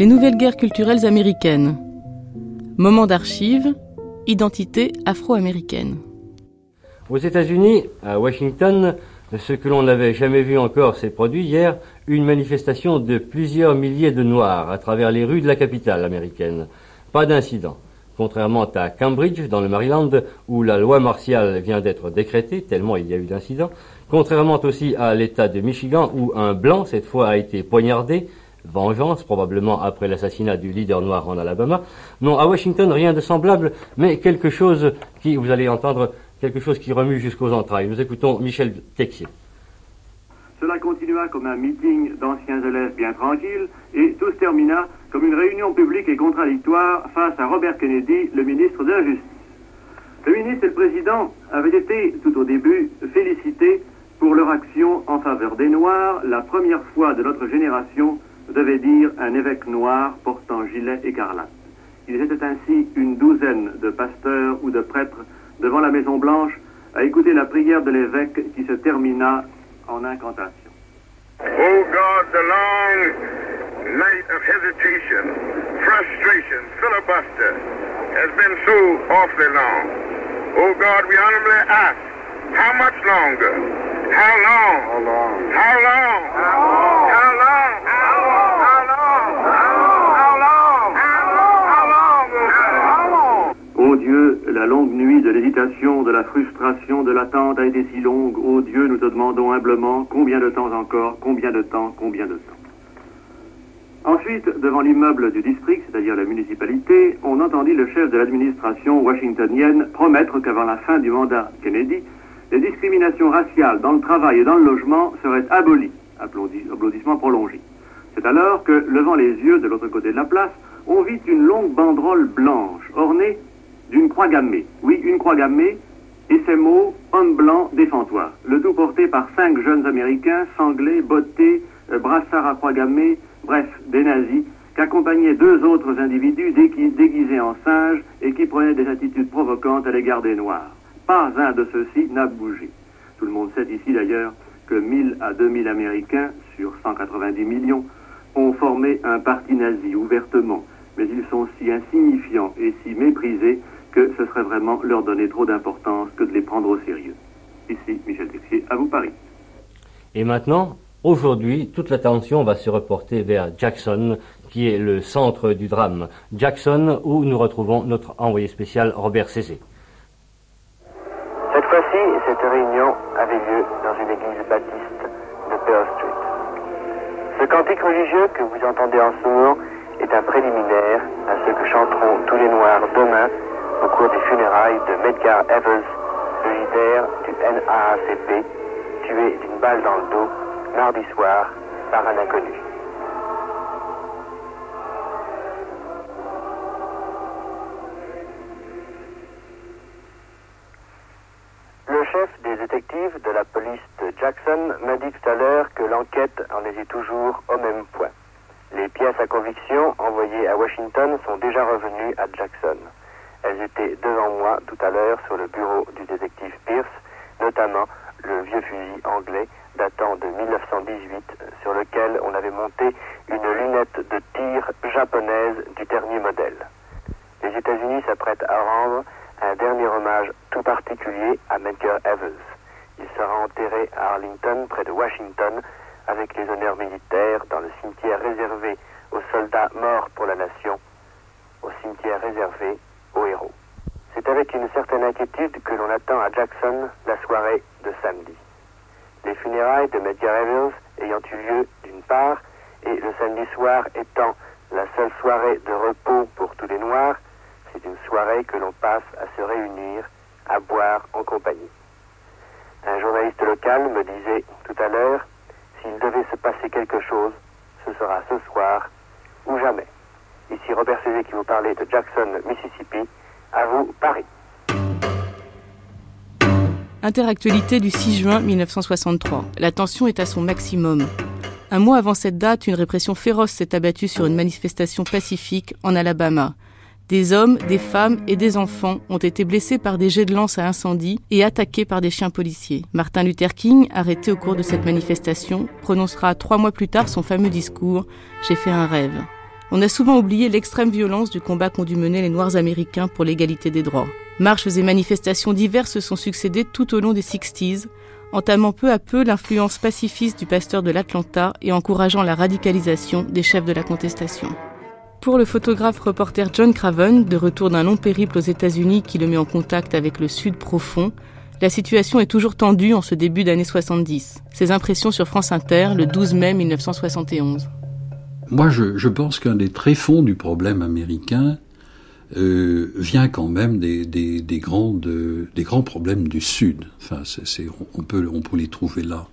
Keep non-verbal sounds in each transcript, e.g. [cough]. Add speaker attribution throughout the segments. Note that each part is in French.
Speaker 1: Les nouvelles guerres culturelles américaines. Moment d'archives, identité afro-américaine.
Speaker 2: Aux États-Unis, à Washington, ce que l'on n'avait jamais vu encore s'est produit hier, une manifestation de plusieurs milliers de Noirs à travers les rues de la capitale américaine. Pas d'incident. Contrairement à Cambridge, dans le Maryland, où la loi martiale vient d'être décrétée, tellement il y a eu d'incidents, contrairement aussi à l'État de Michigan, où un blanc, cette fois, a été poignardé, vengeance, probablement après l'assassinat du leader noir en Alabama. Non, à Washington, rien de semblable, mais quelque chose qui, vous allez entendre, quelque chose qui remue jusqu'aux entrailles. Nous écoutons Michel Texier.
Speaker 3: Cela continua comme un meeting d'anciens élèves bien tranquilles et tout se termina comme une réunion publique et contradictoire face à Robert Kennedy, le ministre de la Justice. Le ministre et le président avaient été, tout au début, félicités pour leur action en faveur des Noirs, la première fois de notre génération devait dire un évêque noir portant gilet écarlate. Ils étaient ainsi une douzaine de pasteurs ou de prêtres devant la Maison Blanche à écouter la prière de l'évêque qui se termina en incantation.
Speaker 4: Oh God, the long night of hesitation, frustration, filibuster has been so awfully long. Oh God, we humbly ask, how much longer? How long? How long? How long? How long? How long? How long? How long? How long? How long? How long?
Speaker 3: Ô Dieu, la longue nuit de l'hésitation, de la frustration, de l'attente a été si longue. Ô Dieu, nous te demandons humblement combien de temps encore, combien de temps, combien de temps. Ensuite, devant l'immeuble du district, c'est-à-dire la municipalité, on entendit le chef de l'administration washingtonienne promettre qu'avant la fin du mandat Kennedy, les discriminations raciales dans le travail et dans le logement seraient abolies. Applaudis- applaudissements prolongés. C'est alors que, levant les yeux de l'autre côté de la place, on vit une longue banderole blanche ornée d'une croix gammée. Oui, une croix gammée, et ces mots Homme blanc, défends-toi. Le tout porté par cinq jeunes Américains, sanglés, bottés, euh, brassards à croix gammée, bref, des nazis, qu'accompagnaient deux autres individus déguis- déguisés en singes et qui prenaient des attitudes provocantes à l'égard des Noirs. Pas un de ceux-ci n'a bougé. Tout le monde sait ici d'ailleurs que 1000 à 2000 Américains, sur 190 millions, ont formé un parti nazi ouvertement, mais ils sont si insignifiants et si méprisés que ce serait vraiment leur donner trop d'importance que de les prendre au sérieux. Ici, Michel Texier, à vous Paris.
Speaker 2: Et maintenant, aujourd'hui, toute l'attention va se reporter vers Jackson, qui est le centre du drame. Jackson, où nous retrouvons notre envoyé spécial Robert Cézé.
Speaker 5: Fois-ci, cette réunion avait lieu dans une église baptiste de Pearl Street. Ce cantique religieux que vous entendez en ce moment est un préliminaire à ce que chanteront tous les Noirs demain au cours des funérailles de Medgar Evers, le leader du NAACP, tué d'une balle dans le dos mardi soir par un inconnu. Chef des détectives de la police de Jackson dit tout à l'heure que l'enquête en était toujours au même point. Les pièces à conviction envoyées à Washington sont déjà revenues à Jackson. Elles étaient devant moi tout à l'heure sur le bureau du détective Pierce, notamment le vieux fusil anglais datant de 1918 sur lequel on avait monté une lunette de tir japonaise du dernier modèle. Les États-Unis s'apprêtent à rendre un dernier hommage tout particulier à Medgar Evers. Il sera enterré à Arlington, près de Washington, avec les honneurs militaires dans le cimetière réservé aux soldats morts pour la nation, au cimetière réservé aux héros. C'est avec une certaine inquiétude que l'on attend à Jackson la soirée de samedi. Les funérailles de Medgar Evers ayant eu lieu d'une part, et le samedi soir étant la seule soirée de repos pour tous les Noirs, c'est une soirée que l'on passe à se réunir, à boire en compagnie. Un journaliste local me disait tout à l'heure, s'il devait se passer quelque chose, ce sera ce soir ou jamais. Ici Robert Cézé qui vous parlait de Jackson, Mississippi. À vous, Paris.
Speaker 1: Interactualité du 6 juin 1963. La tension est à son maximum. Un mois avant cette date, une répression féroce s'est abattue sur une manifestation pacifique en Alabama. Des hommes, des femmes et des enfants ont été blessés par des jets de lance à incendie et attaqués par des chiens policiers. Martin Luther King, arrêté au cours de cette manifestation, prononcera trois mois plus tard son fameux discours J'ai fait un rêve. On a souvent oublié l'extrême violence du combat qu'ont dû mener les Noirs américains pour l'égalité des droits. Marches et manifestations diverses se sont succédées tout au long des 60s, entamant peu à peu l'influence pacifiste du pasteur de l'Atlanta et encourageant la radicalisation des chefs de la contestation. Pour le photographe reporter John Craven, de retour d'un long périple aux États-Unis qui le met en contact avec le Sud profond, la situation est toujours tendue en ce début d'année 70. Ses impressions sur France Inter le 12 mai 1971.
Speaker 6: Moi, je, pense qu'un des tréfonds du problème américain euh, vient quand même des, des, grands problèmes du Sud. Enfin, c'est, on, peut, on peut les trouver là.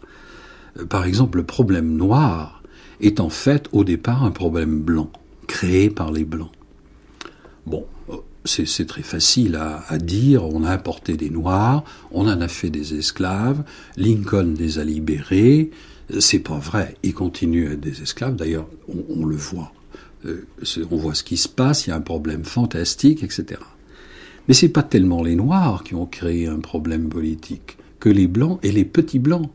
Speaker 6: Euh, par exemple, le problème noir est en fait au départ un problème blanc, créé par les blancs. Bon, euh, c'est très facile à, dire, on a importé des noirs, on en a fait des esclaves, Lincoln les a libérés, c'est pas vrai, ils continuent à être des esclaves, d'ailleurs on, on le voit euh, on voit ce qui se passe, il y a un problème fantastique, etc. Mais c'est pas tellement les Noirs qui ont créé un problème politique que les Blancs et les petits Blancs.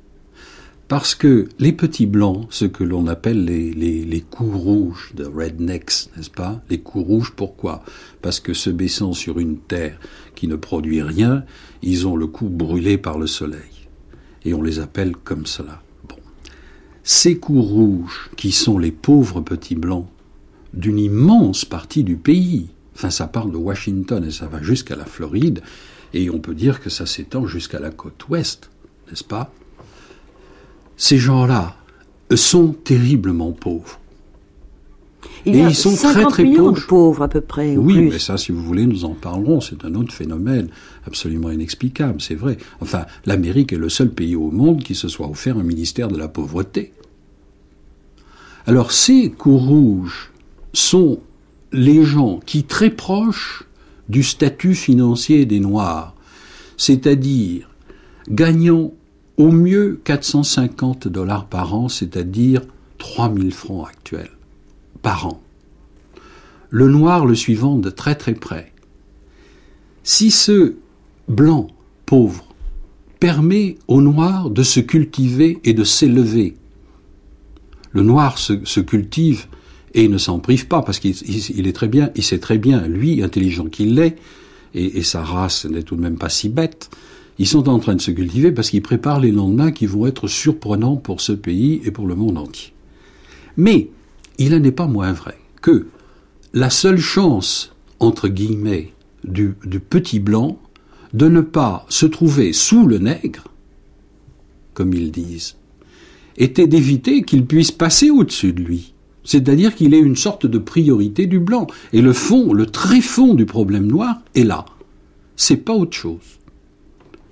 Speaker 6: Parce que les petits blancs, ce que l'on appelle les, coups rouges de rednecks, n'est-ce pas? Les coups rouges, pourquoi? Parce que se baissant sur une terre qui ne produit rien, ils ont le cou brûlé par le soleil. Et on les appelle comme cela. Bon. Ces coups rouges, qui sont les pauvres petits blancs, d'une immense partie du pays. Enfin, ça part de Washington et ça va jusqu'à la Floride, et on peut dire que ça s'étend jusqu'à la côte ouest, n'est-ce pas? Ces gens-là sont terriblement pauvres.
Speaker 7: Il et ils sont très très pauvres. pauvres à peu près.
Speaker 6: Oui, mais ça, si vous voulez, nous en parlerons. C'est un autre phénomène absolument inexplicable, c'est vrai. Enfin, l'Amérique est le seul pays au monde qui se soit offert un ministère de la pauvreté. Alors, ces coups rouges sont les gens qui, très proches du statut financier des Noirs, c'est-à-dire gagnant au mieux 450 dollars par an, c'est-à-dire 3000 francs actuels par an. Le noir le suivant de très très près. Si ce blanc pauvre permet au noir de se cultiver et de s'élever, le noir se, se cultive et ne s'en prive pas parce qu'il est très bien, il sait très bien, lui, intelligent qu'il est, et, sa race n'est tout de même pas si bête, ils sont en train de se cultiver parce qu'ils préparent les lendemains qui vont être surprenants pour ce pays et pour le monde entier. Mais il n'en est pas moins vrai que la seule chance, entre guillemets, du, petit blanc de ne pas se trouver sous le nègre, comme ils disent, était d'éviter qu'il puisse passer au-dessus de lui. C'est-à-dire qu'il est une sorte de priorité du blanc. Et le fond, le très fond du problème noir est là. C'est pas autre chose.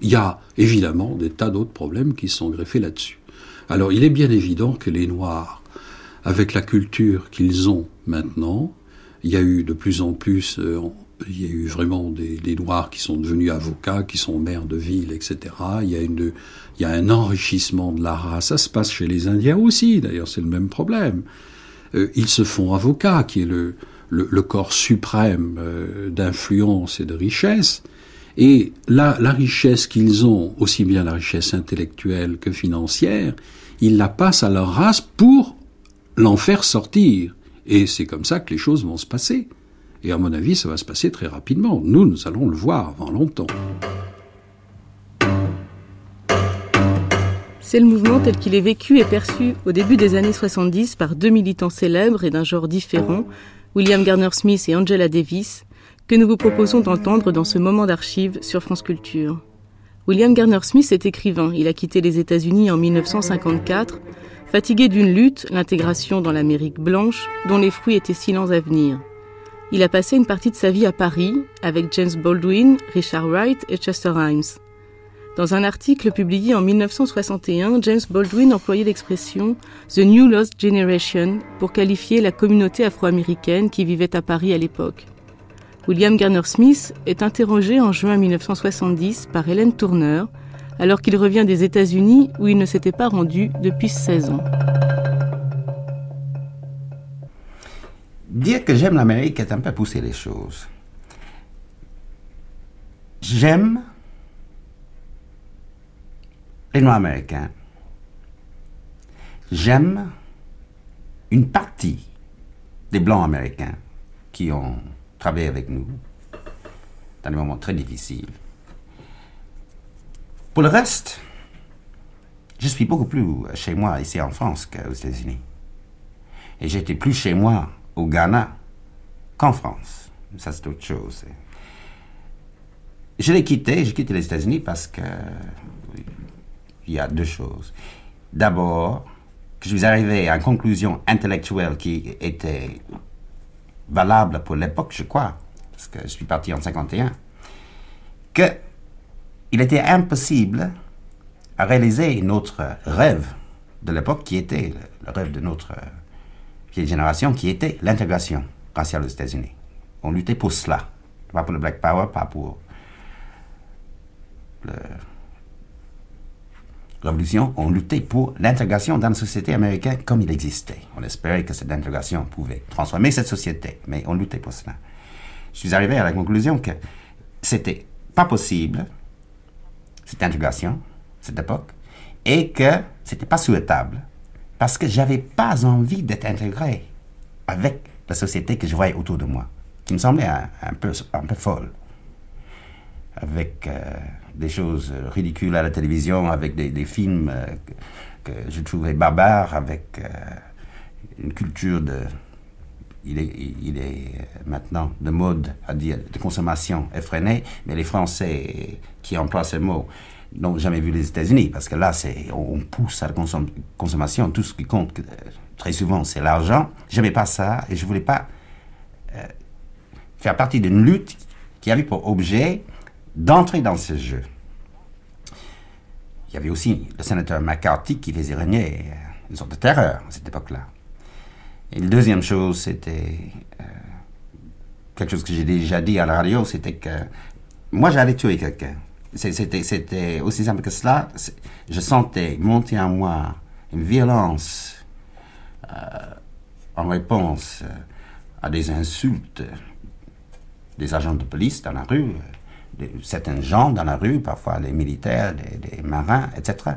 Speaker 6: Il y a évidemment des tas d'autres problèmes qui sont greffés là-dessus. Alors il est bien évident que les Noirs, avec la culture qu'ils ont maintenant, il y a eu de plus en plus, euh, il y a eu vraiment des, Noirs qui sont devenus avocats, qui sont maires de ville, etc. Il y a une, il y a un enrichissement de la race. Ça se passe chez les Indiens aussi, d'ailleurs, c'est le même problème. Euh, ils se font avocats, qui est le, le, corps suprême euh, d'influence et de richesse. Et la, la richesse qu'ils ont, aussi bien la richesse intellectuelle que financière, ils la passent à leur race pour l'en faire sortir. Et c'est comme ça que les choses vont se passer. Et à mon avis, ça va se passer très rapidement. Nous, nous allons le voir avant longtemps.
Speaker 1: C'est le mouvement tel qu'il est vécu et perçu au début des années 70 par deux militants célèbres et d'un genre différent, William Garner Smith et Angela Davis, que nous vous proposons d'entendre dans ce moment d'archives sur France Culture. William Garner Smith est écrivain. Il a quitté les États-Unis en 1954, fatigué d'une lutte, l'intégration dans l'Amérique blanche, dont les fruits étaient si lents à venir. Il a passé une partie de sa vie à Paris avec James Baldwin, Richard Wright et Chester Himes. Dans un article publié en 1961, James Baldwin employait l'expression The New Lost Generation pour qualifier la communauté afro-américaine qui vivait à Paris à l'époque. William Garner Smith est interrogé en juin 1970 par Hélène Tourner, alors qu'il revient des États-Unis où il ne s'était pas rendu depuis 16 ans.
Speaker 8: Dire que j'aime l'Amérique est un peu pousser les choses. J'aime les Noirs américains. J'aime une partie des Blancs américains qui ont travaillé avec nous dans des moments très difficiles. Pour le reste, je suis beaucoup plus chez moi ici en France qu'aux États-Unis. Et j'étais plus chez moi au Ghana qu'en France. Ça, c'est autre chose. Je l'ai quitté, j'ai quitté les États-Unis parce que il y a deux choses. D'abord, je suis arrivé à une conclusion intellectuelle qui était valable pour l'époque, je crois, parce que je suis parti en 51, que il était impossible à réaliser notre rêve de l'époque qui était le rêve de notre vieille génération, qui était l'intégration raciale aux États-Unis. On luttait pour cela, pas pour le Black Power, pas pour la révolution, on luttait pour l'intégration dans la société américaine comme il existait. On espérait que cette intégration pouvait transformer cette société, mais on luttait pour cela. Je suis arrivé à la conclusion que c'était pas possible, cette intégration, cette époque, et que c'était pas souhaitable, parce que j'avais pas envie d'être intégré avec la société que je voyais autour de moi, qui me semblait un, peu, un peu folle, avec euh, des choses ridicules à la télévision, avec des, films euh, que je trouvais barbares, avec euh, une culture de... Il est, il est maintenant de mode à dire de consommation effrénée, mais les Français qui emploient ce mot n'ont jamais vu les États-Unis, parce que là, on pousse à la consommation, tout ce qui compte euh, très souvent, c'est l'argent. Je n'aimais pas ça et je ne voulais pas faire partie d'une lutte qui avait pour objet d'entrer dans ce jeu. Il y avait aussi le sénateur McCarthy qui faisait régner euh, une sorte de terreur à cette époque-là. Et la deuxième chose, c'était euh, quelque chose que j'ai déjà dit à la radio, c'était que moi j'allais tuer quelqu'un. C'était aussi simple que cela. Je sentais monter en moi une violence euh, en réponse à des insultes des agents de police dans la rue certains gens dans la rue, parfois les militaires, les, marins, etc.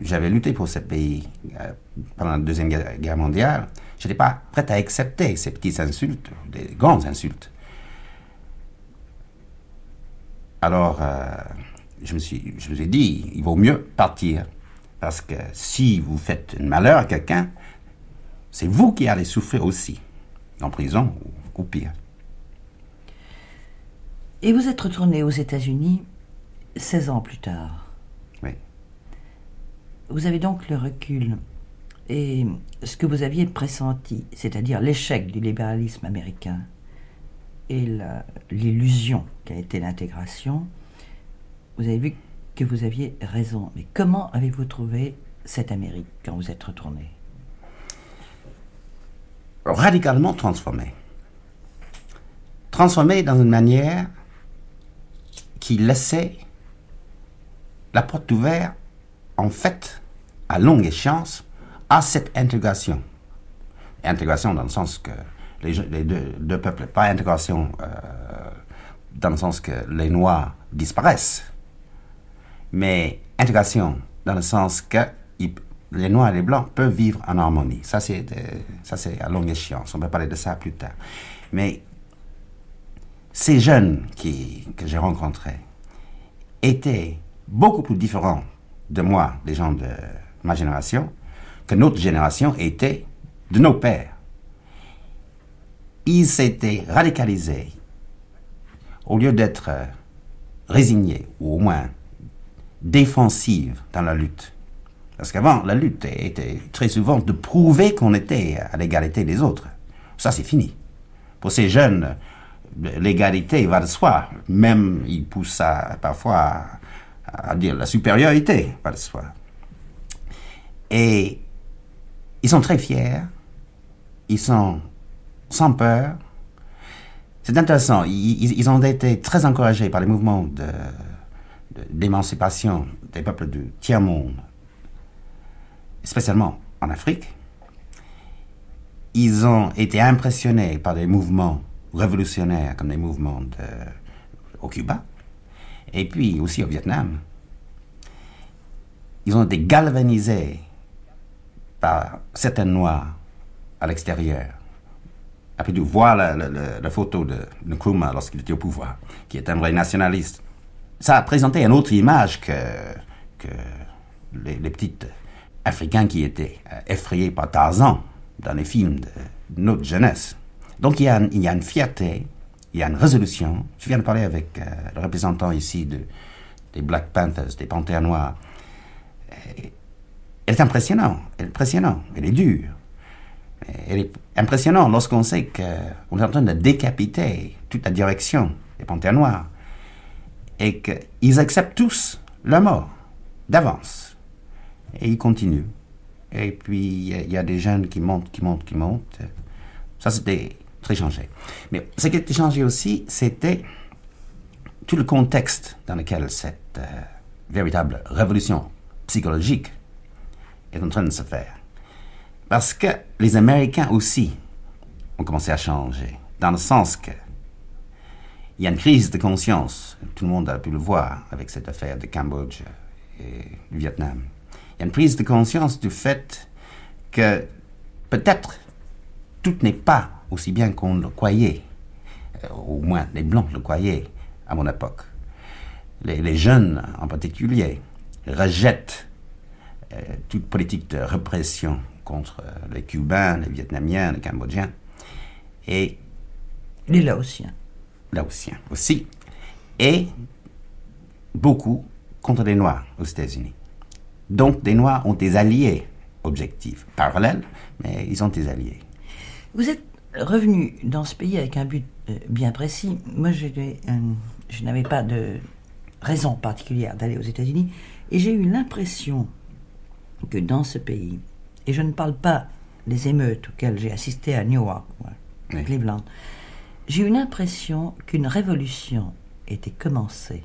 Speaker 8: J'avais lutté pour ce pays euh, pendant la Deuxième Guerre mondiale. Je n'étais pas prêt à accepter ces petites insultes, des grandes insultes. Alors, euh, je, me suis, je me suis dit, il vaut mieux partir. Parce que si vous faites un malheur à quelqu'un, c'est vous qui allez souffrir aussi, en prison ou pire.
Speaker 7: Et vous êtes retourné aux États-Unis 16 ans plus tard.
Speaker 8: Oui.
Speaker 7: Vous avez donc le recul et ce que vous aviez pressenti, c'est-à-dire l'échec du libéralisme américain et l'illusion qu'a été l'intégration, vous avez vu que vous aviez raison. Mais comment avez-vous trouvé cette Amérique quand vous êtes retourné?
Speaker 8: Radicalement transformée. Transformée dans une manière qui laissait la porte ouverte, en fait, à longue échéance, à cette intégration. Intégration dans le sens que les, deux, peuples, pas intégration euh, dans le sens que les Noirs disparaissent, mais intégration dans le sens que les Noirs et les Blancs peuvent vivre en harmonie. C'est, ça, c'est à longue échéance. On va parler de ça plus tard. Mais ces jeunes qui, que j'ai rencontrés étaient beaucoup plus différents de moi, des gens de ma génération, que notre génération était de nos pères. Ils s'étaient radicalisés. Au lieu d'être résignés, ou au moins défensifs dans la lutte. Parce qu'avant, la lutte était très souvent de prouver qu'on était à l'égalité des autres. Ça, c'est fini. Pour ces jeunes l'égalité va de soi. Même, il pousse à, parfois à, dire la supériorité va de soi. Et ils sont très fiers, ils sont sans peur. C'est intéressant, ils, ont été très encouragés par les mouvements d'émancipation des peuples du tiers-monde, spécialement en Afrique. Ils ont été impressionnés par des mouvements révolutionnaires comme les mouvements au Cuba, et puis aussi au Vietnam. Ils ont été galvanisés par certains Noirs à l'extérieur, après tout, voir la, photo de Nkrumah lorsqu'il était au pouvoir, qui est un vrai nationaliste, ça a présenté une autre image que, les, les petites Africains qui étaient euh, effrayés par Tarzan dans les films de notre jeunesse. Donc il y a, une- fierté, il y a une résolution. Je viens de parler avec euh, le représentant ici de, des Black Panthers, des Panthères Noirs. Et Elle est impressionnante, elle est impressionnante, elle est dure. Elle est impressionnante lorsqu'on sait qu'on est en train de décapiter toute la direction des Panthères Noirs et qu'ils acceptent tous la mort d'avance. Et ils continuent. Et puis, il y, a des jeunes qui montent, qui montent, qui montent. Ça, c'était très changé. Mais ce qui était changé aussi, c'était tout le contexte dans lequel cette euh, véritable révolution psychologique est en train de se faire. Parce que les Américains aussi ont commencé à changer, dans le sens que il y a une crise de conscience, tout le monde a pu le voir avec cette affaire de Cambodge et du Vietnam. Il y a une prise de conscience du fait que peut-être tout n'est pas aussi bien qu'on le croyait, Euh, au moins les Blancs le croyaient à mon époque. Les, les jeunes en particulier rejettent euh, toute politique de répression contre euh, les Cubains, les Vietnamiens, les Cambodgiens et
Speaker 7: Les Laotiens.
Speaker 8: Laotiens aussi, et beaucoup contre les Noirs aux États-Unis. Donc, des Noirs ont des alliés objectifs, parallèles, mais ils ont des alliés.
Speaker 7: Vous êtes revenu dans ce pays avec un but euh, bien précis. Moi, je n'avais pas de raison particulière d'aller aux États-Unis et j'ai eu l'impression que dans ce pays, et je ne parle pas des émeutes auxquelles j'ai assisté à Newark, à
Speaker 8: Oui.
Speaker 7: Cleveland, j'ai eu l'impression qu'une révolution était commencée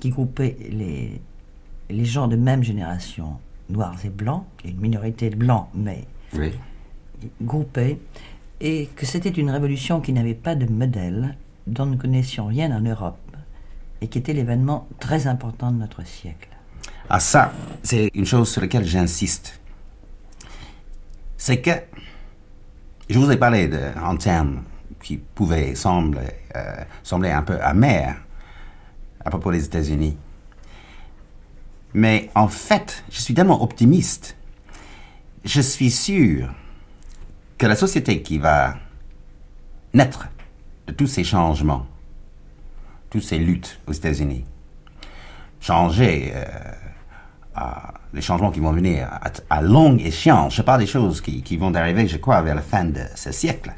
Speaker 7: qui groupait les, les gens de même génération, noirs et blancs, et une minorité de blancs, mais
Speaker 8: Oui.
Speaker 7: groupés, et que c'était une révolution qui n'avait pas de modèle, dont nous ne connaissions rien en Europe, et qui était l'événement très important de notre siècle.
Speaker 8: Ah ça, c'est une chose sur laquelle j'insiste. C'est que, je vous ai parlé de, en termes qui pouvaient sembler, euh, sembler un peu amers à propos des États-Unis. Mais en fait, je suis tellement optimiste. Je suis sûr que la société qui va naître de tous ces changements, toutes ces luttes aux États-Unis, changer euh, les changements qui vont venir à, à longue échéance. Je parle des choses qui, vont arriver, je crois, vers la fin de ce siècle.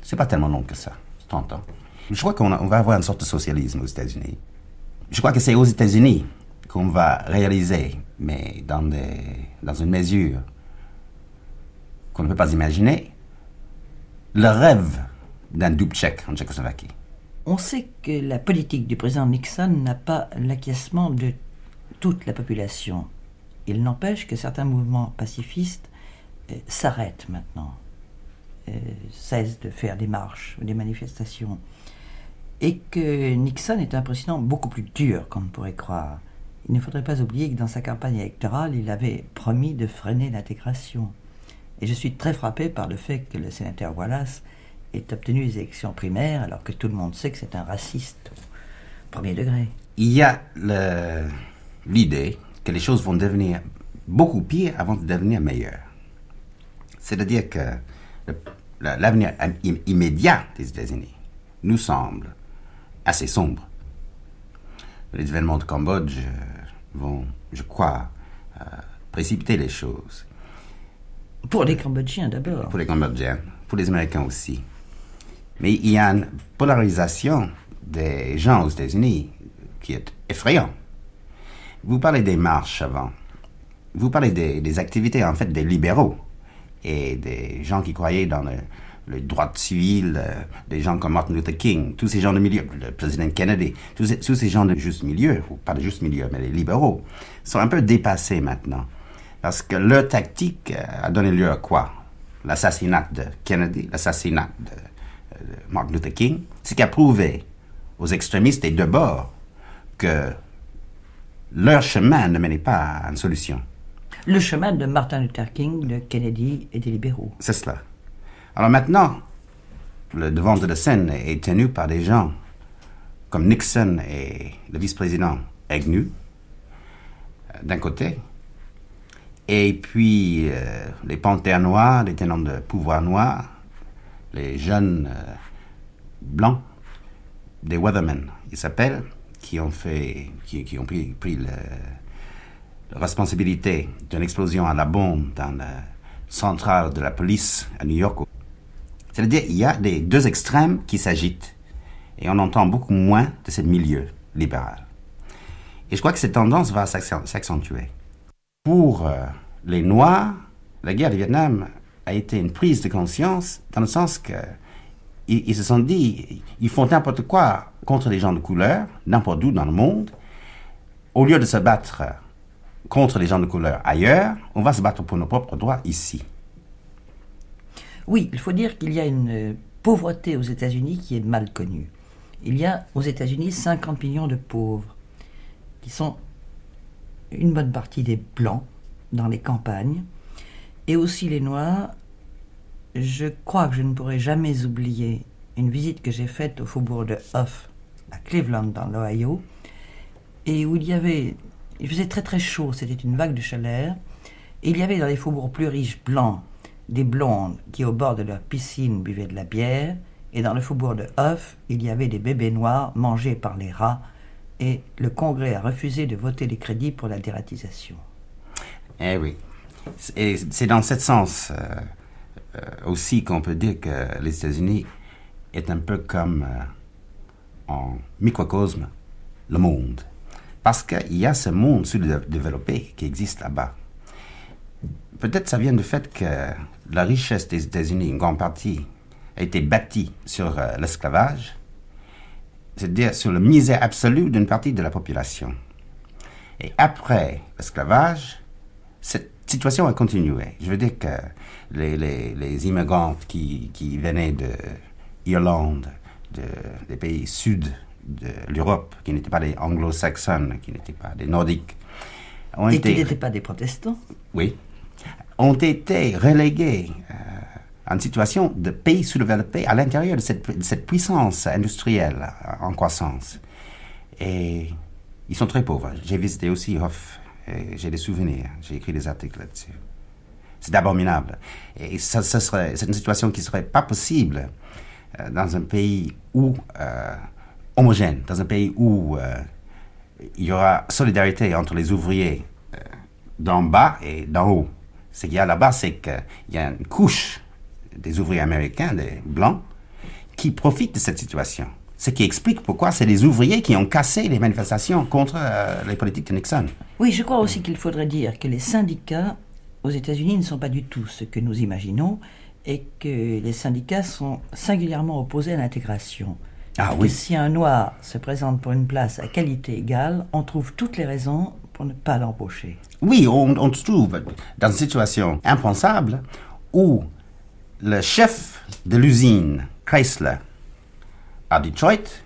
Speaker 8: C'est pas tellement long que ça, 30 ans. Je crois qu'on va avoir une sorte de socialisme aux États-Unis. Je crois que c'est aux États-Unis qu'on va réaliser, mais dans une mesure qu'on ne peut pas imaginer, le rêve d'un double tchèque en Tchécoslovaquie.
Speaker 7: On sait que la politique du président Nixon n'a pas l'acquiescement de toute la population. Il n'empêche que certains mouvements pacifistes euh, s'arrêtent maintenant, euh, cessent de faire des marches ou des manifestations. Et que Nixon est un président beaucoup plus dur qu'on ne pourrait croire. Il ne faudrait pas oublier que dans sa campagne électorale, il avait promis de freiner l'intégration. Et je suis très frappé par le fait que le sénateur Wallace ait obtenu les élections primaires alors que tout le monde sait que c'est un raciste au premier degré.
Speaker 8: il y a l'idée que les choses vont devenir beaucoup pires avant de devenir meilleures. C'est-à-dire que l'avenir im- immédiat des États-Unis nous semble assez sombre. Les événements de Cambodge euh, vont, je crois, euh, précipiter les choses.
Speaker 7: Pour les Cambodgiens d'abord.
Speaker 8: Pour les Cambodgiens, pour les Américains aussi. Mais il y a une polarisation des gens aux États-Unis qui est effrayante. Vous parlez des marches avant. Vous parlez des, activités, en fait, des libéraux et des gens qui croyaient dans le, le droit civil, euh, des gens comme Martin Luther King, tous ces gens de milieu, le président Kennedy, tous ces, tous ces gens de juste milieu, ou pas de juste milieu, mais les libéraux, sont un peu dépassés maintenant. Parce que leur tactique euh, a donné lieu à quoi? L'assassinat de Kennedy, l'assassinat de, euh, de Martin Luther King, ce qui a prouvé aux extrémistes des deux bords que leur chemin ne menait pas à une solution.
Speaker 7: Le chemin de Martin Luther King, de Kennedy et des libéraux.
Speaker 8: C'est cela. Alors maintenant, le devant de la scène est tenu par des gens comme Nixon et le vice-président Agnew, euh, d'un côté, et puis euh, les panthères noirs, les tenants de pouvoir noir, les jeunes euh, blancs, des Weathermen, ils s'appellent, qui ont fait, qui, qui ont pris, pris le, la responsabilité d'une explosion à la bombe dans la centrale de la police à New York. C'est-à-dire, il y a des deux extrêmes qui s'agitent. Et on entend beaucoup moins de ce milieu libéral. Et je crois que cette tendance va s'accentuer. Pour euh, les Noirs, la guerre du Vietnam a été une prise de conscience dans le sens que ils, se sont dit, ils font n'importe quoi contre les gens de couleur, n'importe où dans le monde. Au lieu de se battre contre les gens de couleur ailleurs, on va se battre pour nos propres droits ici.
Speaker 7: Oui, il faut dire qu'il y a une pauvreté aux États-Unis qui est mal connue. Il y a aux États-Unis 50 millions de pauvres, qui sont une bonne partie des blancs dans les campagnes, et aussi les noirs. Je crois que je ne pourrai jamais oublier une visite que j'ai faite au faubourg de Huff, à Cleveland, dans l'Ohio, et où il y avait il faisait très très chaud, c'était une vague de chaleur. Et il y avait dans les faubourgs plus riches blancs des blondes qui au bord de leur piscine buvaient de la bière. Et dans le faubourg de Huff, il y avait des bébés noirs mangés par les rats. Et le Congrès a refusé de voter les crédits pour la dératisation.
Speaker 8: Eh oui. Et c'est dans ce sens euh, euh, aussi qu'on peut dire que les États-Unis est un peu comme euh, en microcosme le monde. Parce qu'il y a ce monde sous-développé qui existe là-bas. Peut-être ça vient du fait que la richesse des États-Unis, une grande partie, a été bâtie sur l'esclavage, c'est-à-dire sur le misère absolue d'une partie de la population. Et après l'esclavage, cette situation a continué. Je veux dire que les, les, immigrants qui, qui venaient d'Irlande, de, des pays sud de l'Europe, qui n'étaient pas des anglo-saxons, qui n'étaient pas des nordiques.
Speaker 7: Ont Et qui n'étaient pas des protestants
Speaker 8: Oui. Ont été relégués euh, en situation de pays sous-développés à l'intérieur de cette, cette, puissance industrielle euh, en croissance. Et ils sont très pauvres. J'ai visité aussi Hof, j'ai des souvenirs, j'ai écrit des articles là-dessus. C'est abominable. Et ça, serait, c'est une situation qui ne serait pas possible euh, dans un pays où homogène, dans un pays où euh, il y aura solidarité entre les ouvriers euh, d'en bas et d'en haut. Ce qu'il y a là-bas, c'est qu'il y a une couche des ouvriers américains, des blancs, qui profitent de cette situation. Ce qui explique pourquoi c'est les ouvriers qui ont cassé les manifestations contre euh, les politiques de Nixon.
Speaker 7: Oui, je crois aussi qu'il faudrait dire que les syndicats aux États-Unis ne sont pas du tout ce que nous imaginons et que les syndicats sont singulièrement opposés à l'intégration.
Speaker 8: Ah oui.
Speaker 7: si un noir se présente pour une place à qualité égale, on trouve toutes les raisons pour ne pas l'embaucher.
Speaker 8: Oui, on, se trouve dans une situation impensable où le chef de l'usine Chrysler à Detroit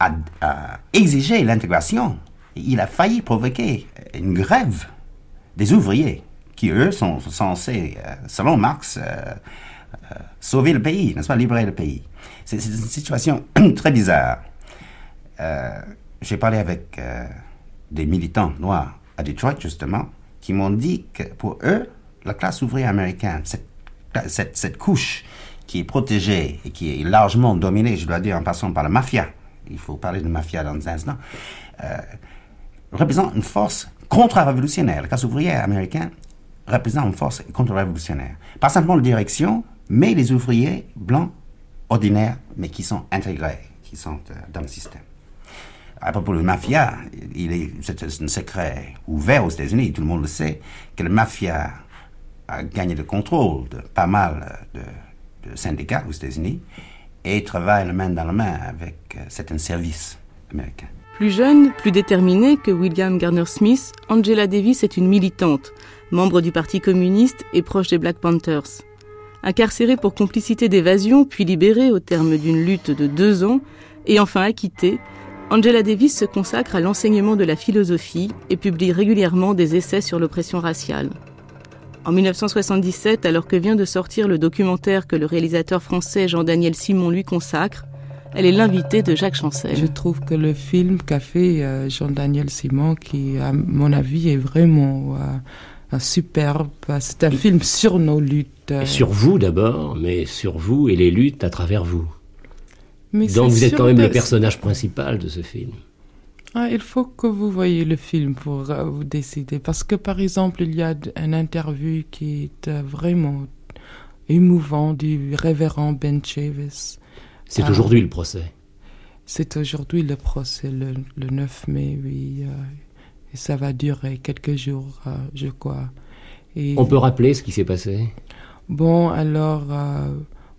Speaker 8: a, exigé l'intégration. Il a failli provoquer une grève des ouvriers qui, eux, sont censés, euh, selon Marx, euh, euh, sauver le pays, n'est-ce pas, libérer le pays. C'est une situation [clears throat] très bizarre. J'ai parlé avec des militants noirs à Detroit, justement, qui m'ont dit que pour eux, la classe ouvrière américaine, cette, cette, couche qui est protégée et qui est largement dominée, je dois dire, en passant par la mafia, il faut parler de mafia dans un instant, euh, représente une force contre-révolutionnaire. La classe ouvrière américaine représente une force contre-révolutionnaire. Pas simplement la direction, mais les ouvriers blancs ordinaires, mais qui sont intégrés, qui sont euh, dans le système. À propos de la mafia, c'est un secret ouvert aux États-Unis, tout le monde le sait, que la mafia a gagné le contrôle de pas mal de, syndicats aux États-Unis et travaille main dans la main avec euh, certains services américains.
Speaker 1: Plus jeune, plus déterminée que William Garner Smith, Angela Davis est une militante, membre du Parti communiste et proche des Black Panthers. Incarcérée pour complicité d'évasion, puis libérée au terme d'une lutte de deux ans, et enfin acquittée, Angela Davis se consacre à l'enseignement de la philosophie et publie régulièrement des essais sur l'oppression raciale. En 1977, alors que vient de sortir le documentaire que le réalisateur français Jean-Daniel Simon lui consacre, elle est l'invitée de Jacques Chancel.
Speaker 9: Je trouve que le film qu'a fait euh, Jean-Daniel Simon, qui à mon avis est vraiment euh, superbe, c'est un film sur nos luttes.
Speaker 10: Et sur vous d'abord, mais sur vous et les luttes à travers vous. Donc vous êtes quand même le personnage principal de ce film.
Speaker 9: Ah, il faut que vous voyez le film pour euh, vous décider. Parce que, par exemple, il y a une interview qui est euh, vraiment émouvant du révérend Ben Chavis.
Speaker 10: C'est ah. aujourd'hui le procès.
Speaker 9: C'est aujourd'hui le procès, le, 9 mai, oui. Euh, et ça va durer quelques jours, je crois.
Speaker 10: Et, On peut rappeler ce qui s'est passé?
Speaker 9: Bon, alors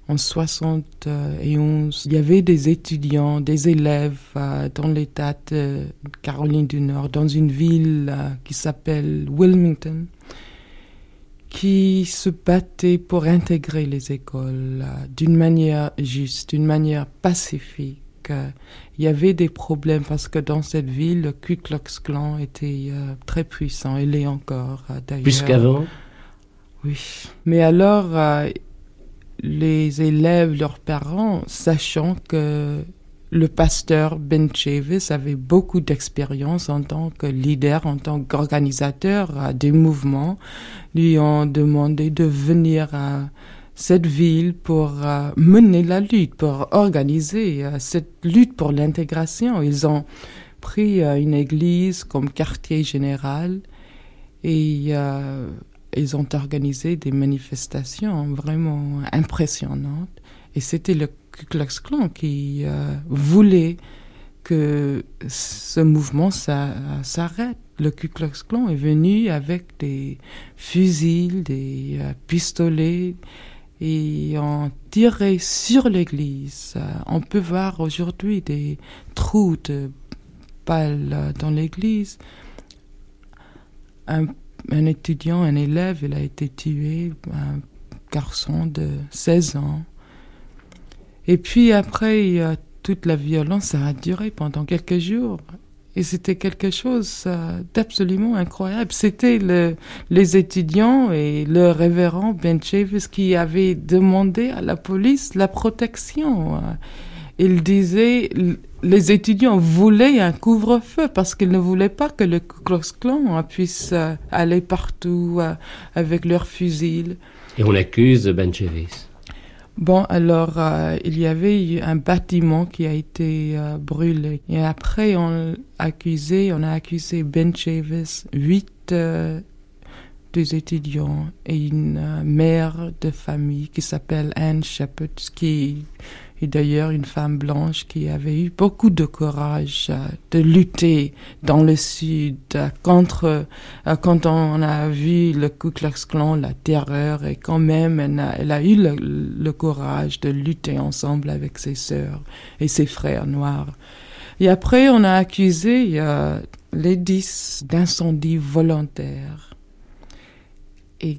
Speaker 9: en 71, il y avait des étudiants, des élèves euh, dans l'État de Caroline du Nord, dans une ville euh, qui s'appelle Wilmington, qui se battaient pour intégrer les écoles euh, d'une manière juste, d'une manière pacifique. Il y avait des problèmes parce que dans cette ville, le Ku Klux Klan était très puissant. Il est encore, d'ailleurs.
Speaker 10: Plus qu'avant
Speaker 9: Oui. Mais alors, les élèves, leurs parents, sachant que le pasteur Ben Chavis avait beaucoup d'expérience en tant que leader, en tant qu'organisateur des mouvements, lui ont demandé de venir à cette ville pour euh, mener la lutte, pour organiser euh, cette lutte pour l'intégration. Ils ont pris euh, une église comme quartier général et ils ont organisé des manifestations vraiment impressionnantes. Et c'était le Ku Klux Klan qui euh, voulait que ce mouvement s'arrête. Le Ku Klux Klan est venu avec des fusils, des euh, pistolets et ont tiré sur l'église. Euh, on peut voir aujourd'hui des trous de balles dans l'église. Un étudiant, un élève, il a été tué, un garçon de 16 ans. Et puis après, toute la violence, ça a duré pendant quelques jours. Et c'était quelque chose d'absolument incroyable. C'était le, les étudiants et le révérend Ben Chavis qui avaient demandé à la police la protection. Il disait les étudiants voulaient un couvre-feu parce qu'ils ne voulaient pas que le Ku Klux Klan puisse euh, aller partout euh, avec leurs fusils.
Speaker 10: Et on accuse Ben.
Speaker 9: Bon, alors, euh, il y avait eu un bâtiment qui a été brûlé. Et après, on a accusé, on a accusé Ben Chavis, huit des étudiants et une mère de famille qui s'appelle Anne Shepard, qui et d'ailleurs une femme blanche qui avait eu beaucoup de courage euh, de lutter dans le sud euh, contre euh, quand on a vu le Ku Klux Klan la terreur et quand même elle a, elle a eu le, courage de lutter ensemble avec ses sœurs et ses frères noirs. Et après on a accusé les dix d'incendie volontaire et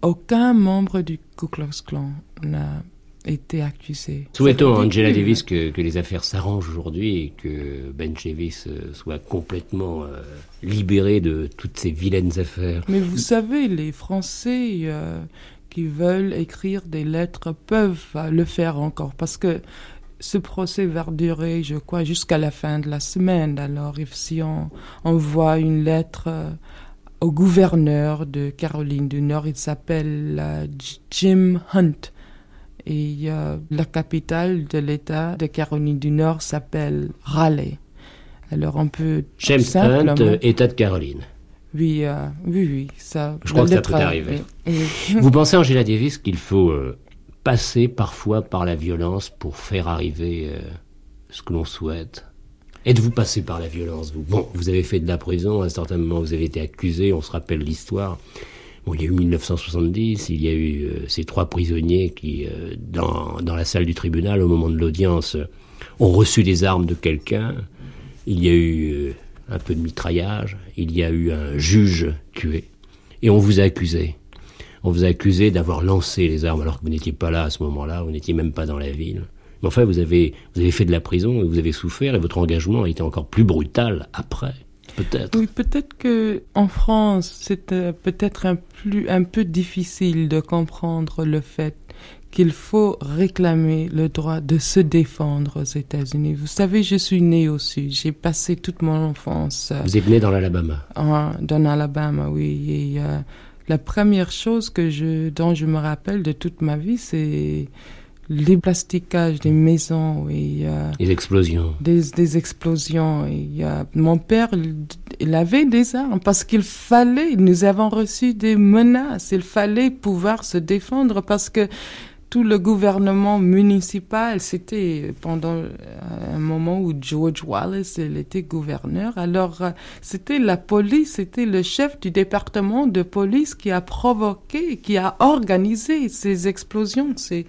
Speaker 9: aucun membre du Ku Klux Klan n'a été accusé.
Speaker 10: Souhaitons, Angela Davis, que, les affaires s'arrangent aujourd'hui et que Ben Chavis euh, soit complètement euh, libéré de toutes ces vilaines affaires.
Speaker 9: Mais vous savez, les Français euh, qui veulent écrire des lettres peuvent le faire encore parce que ce procès va durer, je crois, jusqu'à la fin de la semaine. Alors, si on envoie une lettre au gouverneur de Caroline du Nord, il s'appelle Jim Hunt et euh, la capitale de l'État de Caroline du Nord s'appelle Raleigh. Alors on peut
Speaker 10: James simplement... Hunt, État de Caroline.
Speaker 9: Oui, euh, oui, oui, ça.
Speaker 10: Je crois que ça peut arriver. [laughs] Vous pensez, Angela Davis, qu'il faut euh, passer parfois par la violence pour faire arriver ce que l'on souhaite? Êtes-vous passé par la violence vous? Bon, vous avez fait de la prison, à un certain moment vous avez été accusé, on se rappelle l'histoire. Il y a eu 1970, il y a eu euh, ces trois prisonniers qui, euh, dans, dans, la salle du tribunal, au moment de l'audience, ont reçu des armes de quelqu'un. Il y a eu euh, un peu de mitraillage, il y a eu un juge tué, et on vous a accusé. On vous a accusé d'avoir lancé les armes alors que vous n'étiez pas là à ce moment-là, vous n'étiez même pas dans la ville. Mais enfin, vous avez, vous avez fait de la prison et vous avez souffert et votre engagement a été encore plus brutal après. Peut-être.
Speaker 9: Oui, peut-être que en France, c'est euh, peut-être un, plus, un peu difficile de comprendre le fait qu'il faut réclamer le droit de se défendre aux États-Unis. Vous savez, je suis né au Sud. J'ai passé toute mon enfance.
Speaker 10: Euh, Vous êtes né dans l'Alabama.
Speaker 9: Dans l'Alabama, oui. Et, euh, la première chose que je, dont je me rappelle de toute ma vie, c'est les plastiquages des maisons et
Speaker 10: euh, les explosions.
Speaker 9: Des, des explosions. Et, euh, mon père, il avait des armes parce qu'il fallait. Nous avons reçu des menaces. Il fallait pouvoir se défendre parce que tout le gouvernement municipal, c'était pendant euh, un moment où George Wallace il était gouverneur. Alors, euh, c'était la police, c'était le chef du département de police qui a provoqué, qui a organisé ces explosions. C'est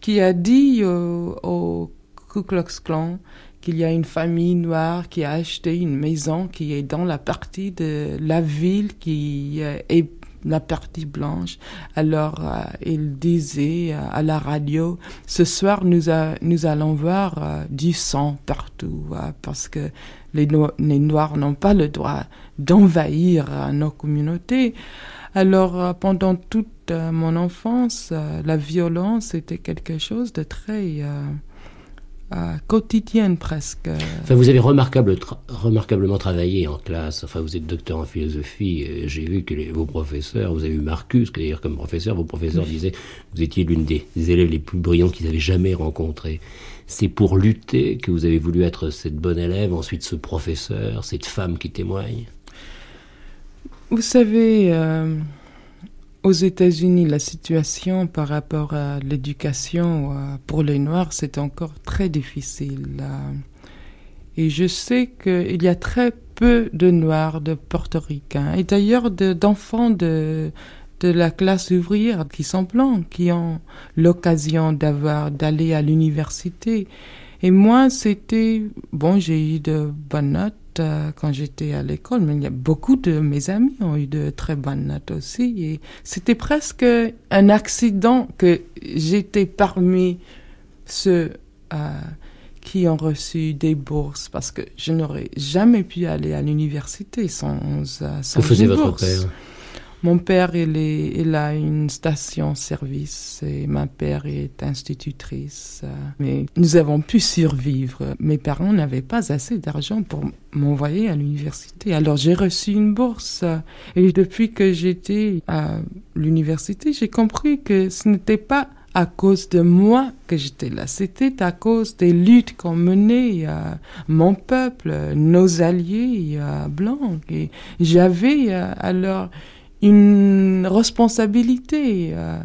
Speaker 9: qui a dit au Ku Klux Klan qu'il y a une famille noire qui a acheté une maison qui est dans la partie de la ville qui euh, est la partie blanche. Alors, euh, il disait euh, à la radio, ce soir, nous, allons voir du sang partout, parce que les, les Noirs n'ont pas le droit d'envahir nos communautés. Alors, pendant toute euh, mon enfance, euh, la violence était quelque chose de très euh, quotidien presque.
Speaker 10: Enfin, vous avez remarquable remarquablement travaillé en classe. Enfin, vous êtes docteur en philosophie. J'ai vu que vos professeurs, vous avez eu Marcus, d'ailleurs comme professeur, vos professeurs disaient vous étiez l'une des, des, élèves les plus brillants qu'ils avaient jamais rencontrés. C'est pour lutter que vous avez voulu être cette bonne élève, ensuite ce professeur, cette femme qui témoigne?
Speaker 9: Vous savez, aux États-Unis, la situation par rapport à l'éducation euh, pour les Noirs, c'est encore très difficile. Et je sais qu'il y a très peu de Noirs, de Portoricains, et d'ailleurs d'enfants de, de la classe ouvrière qui sont blancs, qui ont l'occasion d'avoir d'aller à l'université. Et moi, c'était bon, j'ai eu de bonnes notes euh, quand j'étais à l'école, mais il y a beaucoup de mes amis ont eu de très bonnes notes aussi. Et c'était presque un accident que j'étais parmi ceux euh, qui ont reçu des bourses parce que je n'aurais jamais pu aller à l'université sans, euh, sans
Speaker 10: Que faisait votre père
Speaker 9: mon père, il, est, il a une station-service et ma mère est institutrice. Mais nous avons pu survivre. Mes parents n'avaient pas assez d'argent pour m'envoyer à l'université. Alors j'ai reçu une bourse. Et depuis que j'étais à l'université, j'ai compris que ce n'était pas à cause de moi que j'étais là. C'était à cause des luttes qu'on menait à mon peuple, nos alliés blancs. Et j'avais alors une responsabilité. Euh.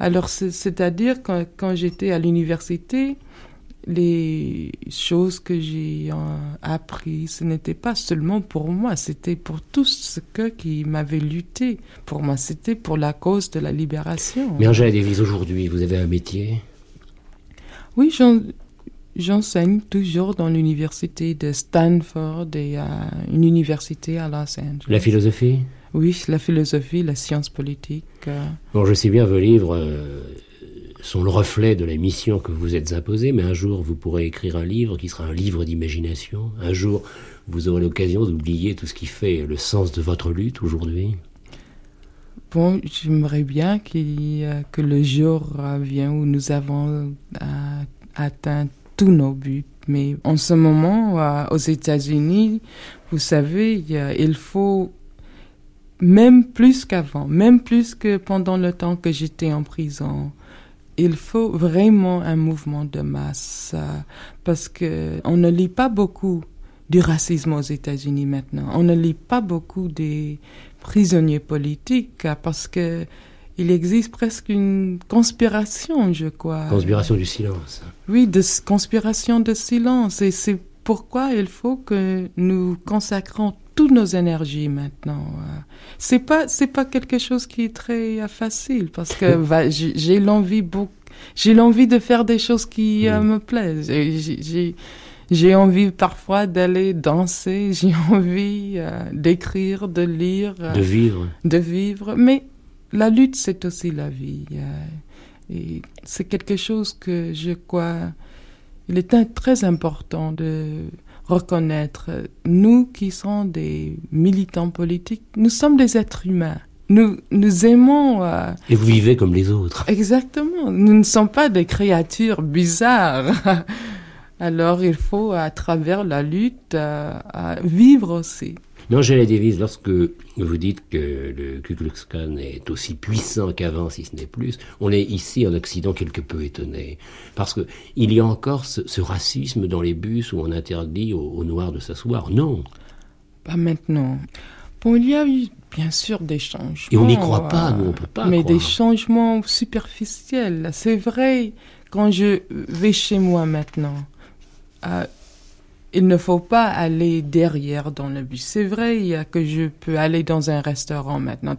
Speaker 9: Alors, c'est-à-dire quand, quand j'étais à l'université, les choses que j'ai euh, apprises, ce n'était pas seulement pour moi, c'était pour tous ceux qui m'avaient lutté pour moi, c'était pour la cause de la libération.
Speaker 10: Mais Angèle Davis, aujourd'hui, vous avez un métier?
Speaker 9: Oui, j'enseigne toujours dans l'université de Stanford et à une université à Los Angeles.
Speaker 10: La philosophie?
Speaker 9: Oui, la philosophie, la science politique. Euh.
Speaker 10: Bon, je sais bien, vos livres euh, sont le reflet de la mission que vous êtes imposée, mais un jour, vous pourrez écrire un livre qui sera un livre d'imagination. Un jour, vous aurez l'occasion d'oublier tout ce qui fait le sens de votre lutte aujourd'hui.
Speaker 9: Bon, j'aimerais bien que le jour vienne où nous avons euh, atteint tous nos buts. Mais en ce moment, aux États-Unis, vous savez, il faut même plus qu'avant, même plus que pendant le temps que j'étais en prison. Il faut vraiment un mouvement de masse parce que on ne lit pas beaucoup du racisme aux États-Unis maintenant. On ne lit pas beaucoup des prisonniers politiques parce que il existe presque une conspiration, je crois.
Speaker 10: Conspiration du silence.
Speaker 9: Oui, de conspiration de silence. Et c'est pourquoi il faut que nous consacrons toutes nos énergies maintenant. Euh. C'est pas c'est pas quelque chose qui est très euh, facile parce que [laughs] j'ai l'envie j'ai l'envie de faire des choses qui euh, me plaisent. J'ai j'ai envie parfois d'aller danser, [laughs] j'ai envie d'écrire, de lire,
Speaker 10: de vivre,
Speaker 9: de vivre. Mais la lutte, c'est aussi la vie. et c'est quelque chose que je crois. Il est très important de reconnaître. Nous qui sommes des militants politiques, nous sommes des êtres humains. Nous, nous aimons. Euh,
Speaker 10: Et vous vivez comme les autres.
Speaker 9: Exactement. Nous ne sommes pas des créatures bizarres. [laughs] Alors il faut, à travers la lutte, euh, vivre aussi.
Speaker 10: Mais Angela Davis, lorsque vous dites que le Ku Klux Klan est aussi puissant qu'avant, si ce n'est plus, on est ici en Occident quelque peu étonné. Parce que il y a encore ce, racisme dans les bus où on interdit aux, Noirs de s'asseoir. Non.
Speaker 9: Pas maintenant. Bon, il y a eu bien sûr des changements.
Speaker 10: Et on n'y croit pas, nous on peut pas.
Speaker 9: Mais des changements superficiels. C'est vrai, quand je vais chez moi maintenant, euh, il ne faut pas aller derrière dans le bus. C'est vrai que je peux aller dans un restaurant maintenant.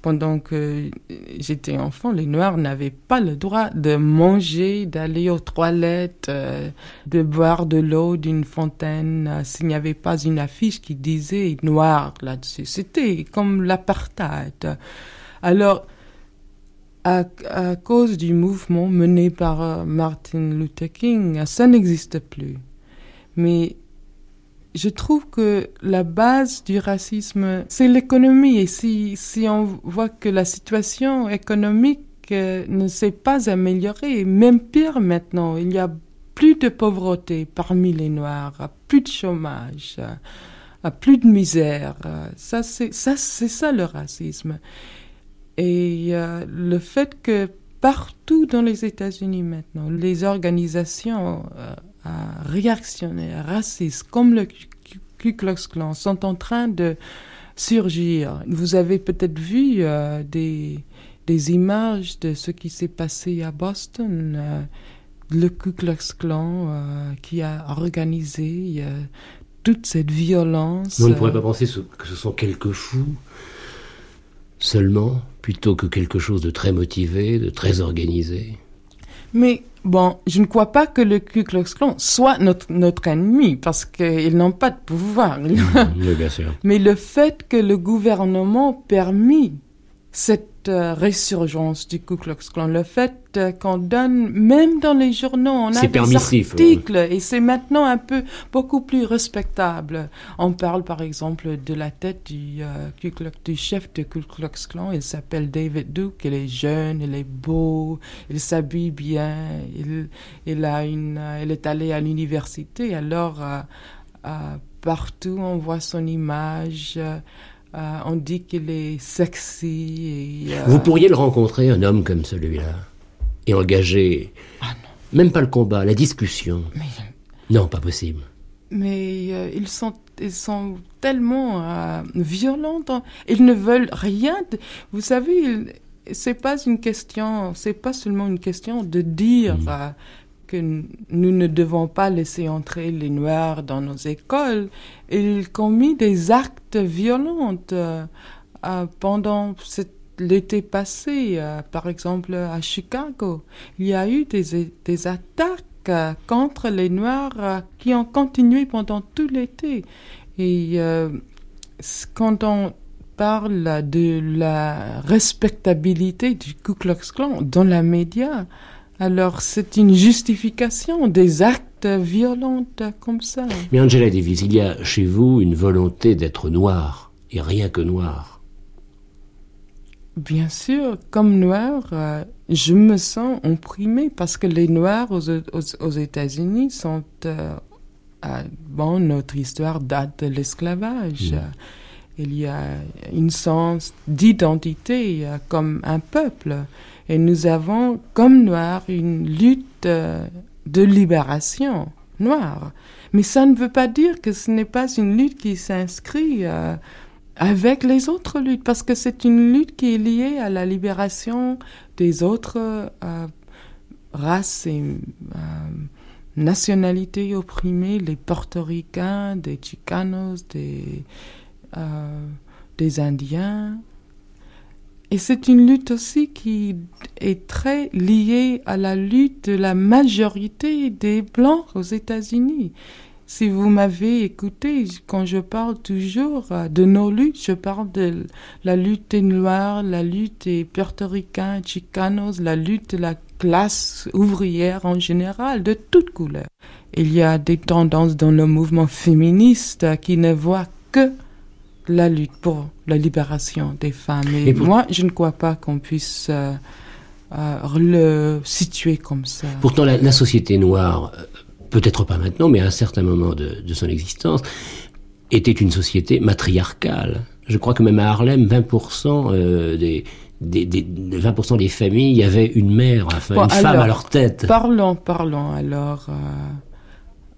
Speaker 9: Pendant que j'étais enfant, les Noirs n'avaient pas le droit de manger, d'aller aux toilettes, euh, de boire de l'eau d'une fontaine euh, s'il n'y avait pas une affiche qui disait noir là-dessus. C'était comme l'apartheid. Alors, à, cause du mouvement mené par euh, Martin Luther King, ça n'existe plus. Mais je trouve que la base du racisme, c'est l'économie. Et si, si on voit que la situation économique euh, ne s'est pas améliorée, même pire maintenant, il y a plus de pauvreté parmi les Noirs, plus de chômage, plus de misère. Ça, c'est ça, le racisme. Et euh, le fait que partout dans les États-Unis maintenant, les organisations euh, réactionnaires, racistes, comme le Ku Klux Klan, sont en train de surgir. Vous avez peut-être vu euh, des, des images de ce qui s'est passé à Boston. Euh, le Ku Klux Klan euh, qui a organisé toute cette violence.
Speaker 10: on ne pourrait pas penser que ce sont quelques fous seulement, plutôt que quelque chose de très motivé, de très organisé.
Speaker 9: Mais bon, je ne crois pas que le Ku Klux Klan soit notre, notre ennemi, parce qu'ils n'ont pas de pouvoir.
Speaker 10: oui, bien sûr. [laughs]
Speaker 9: Mais le fait que le gouvernement permis cette euh, résurgence du Ku Klux Klan, le fait euh, qu'on donne, même dans les journaux, on a des articles, et c'est maintenant un peu beaucoup plus respectable. On parle par exemple de la tête du, euh, du chef du Ku Klux Klan, il s'appelle David Duke, il est jeune, il est beau, il s'habille bien, il, il, a une, il est allé à l'université, alors partout on voit son image. Euh, on dit qu'il est sexy.
Speaker 10: Euh, Vous pourriez le rencontrer, un homme comme celui-là, et engager, ah, même pas le combat, la discussion. Non, pas possible.
Speaker 9: Mais euh, ils, sont, ils sont tellement violents. Ils ne veulent rien. Vous savez, c'est pas une question, c'est pas seulement une question de dire mm que nous ne devons pas laisser entrer les Noirs dans nos écoles. Ils commis des actes violents euh, euh, pendant l'été passé, euh, par exemple à Chicago. Il y a eu des, des attaques contre les Noirs qui ont continué pendant tout l'été. Et quand on parle de la respectabilité du Ku Klux Klan dans la média, alors c'est une justification des actes violents comme ça.
Speaker 10: Mais Angela Davis, il y a chez vous une volonté d'être noir, et rien que noir.
Speaker 9: Bien sûr, comme noir, euh, je me sens opprimée parce que les noirs aux, États-Unis sont... Euh, bon, notre histoire date de l'esclavage. Mm. Il y a une sens d'identité euh, comme un peuple. Et nous avons, comme Noirs, une lutte euh, de libération noire. Mais ça ne veut pas dire que ce n'est pas une lutte qui s'inscrit euh, avec les autres luttes, parce que c'est une lutte qui est liée à la libération des autres euh, races et nationalités opprimées, les portoricains, des chicanos, des, des indiens, et c'est une lutte aussi qui est très liée à la lutte de la majorité des Blancs aux États-Unis. Si vous m'avez écouté, quand je parle toujours euh, de nos luttes, je parle de la lutte des Noirs, la lutte des Puertoricains, Chicanos, la lutte de la classe ouvrière en général, de toutes couleurs. il y a des tendances dans le mouvement féministe qui ne voient que la lutte pour la libération des femmes. Et, moi, je ne crois pas qu'on puisse euh, euh, le situer comme ça.
Speaker 10: Pourtant, la, société noire, euh, peut-être pas maintenant, mais à un certain moment de, de, son existence, était une société matriarcale. Je crois que même à Harlem, 20% des, des, des, 20% des familles avaient une mère, enfin une femme à leur tête.
Speaker 9: Parlons, parlons alors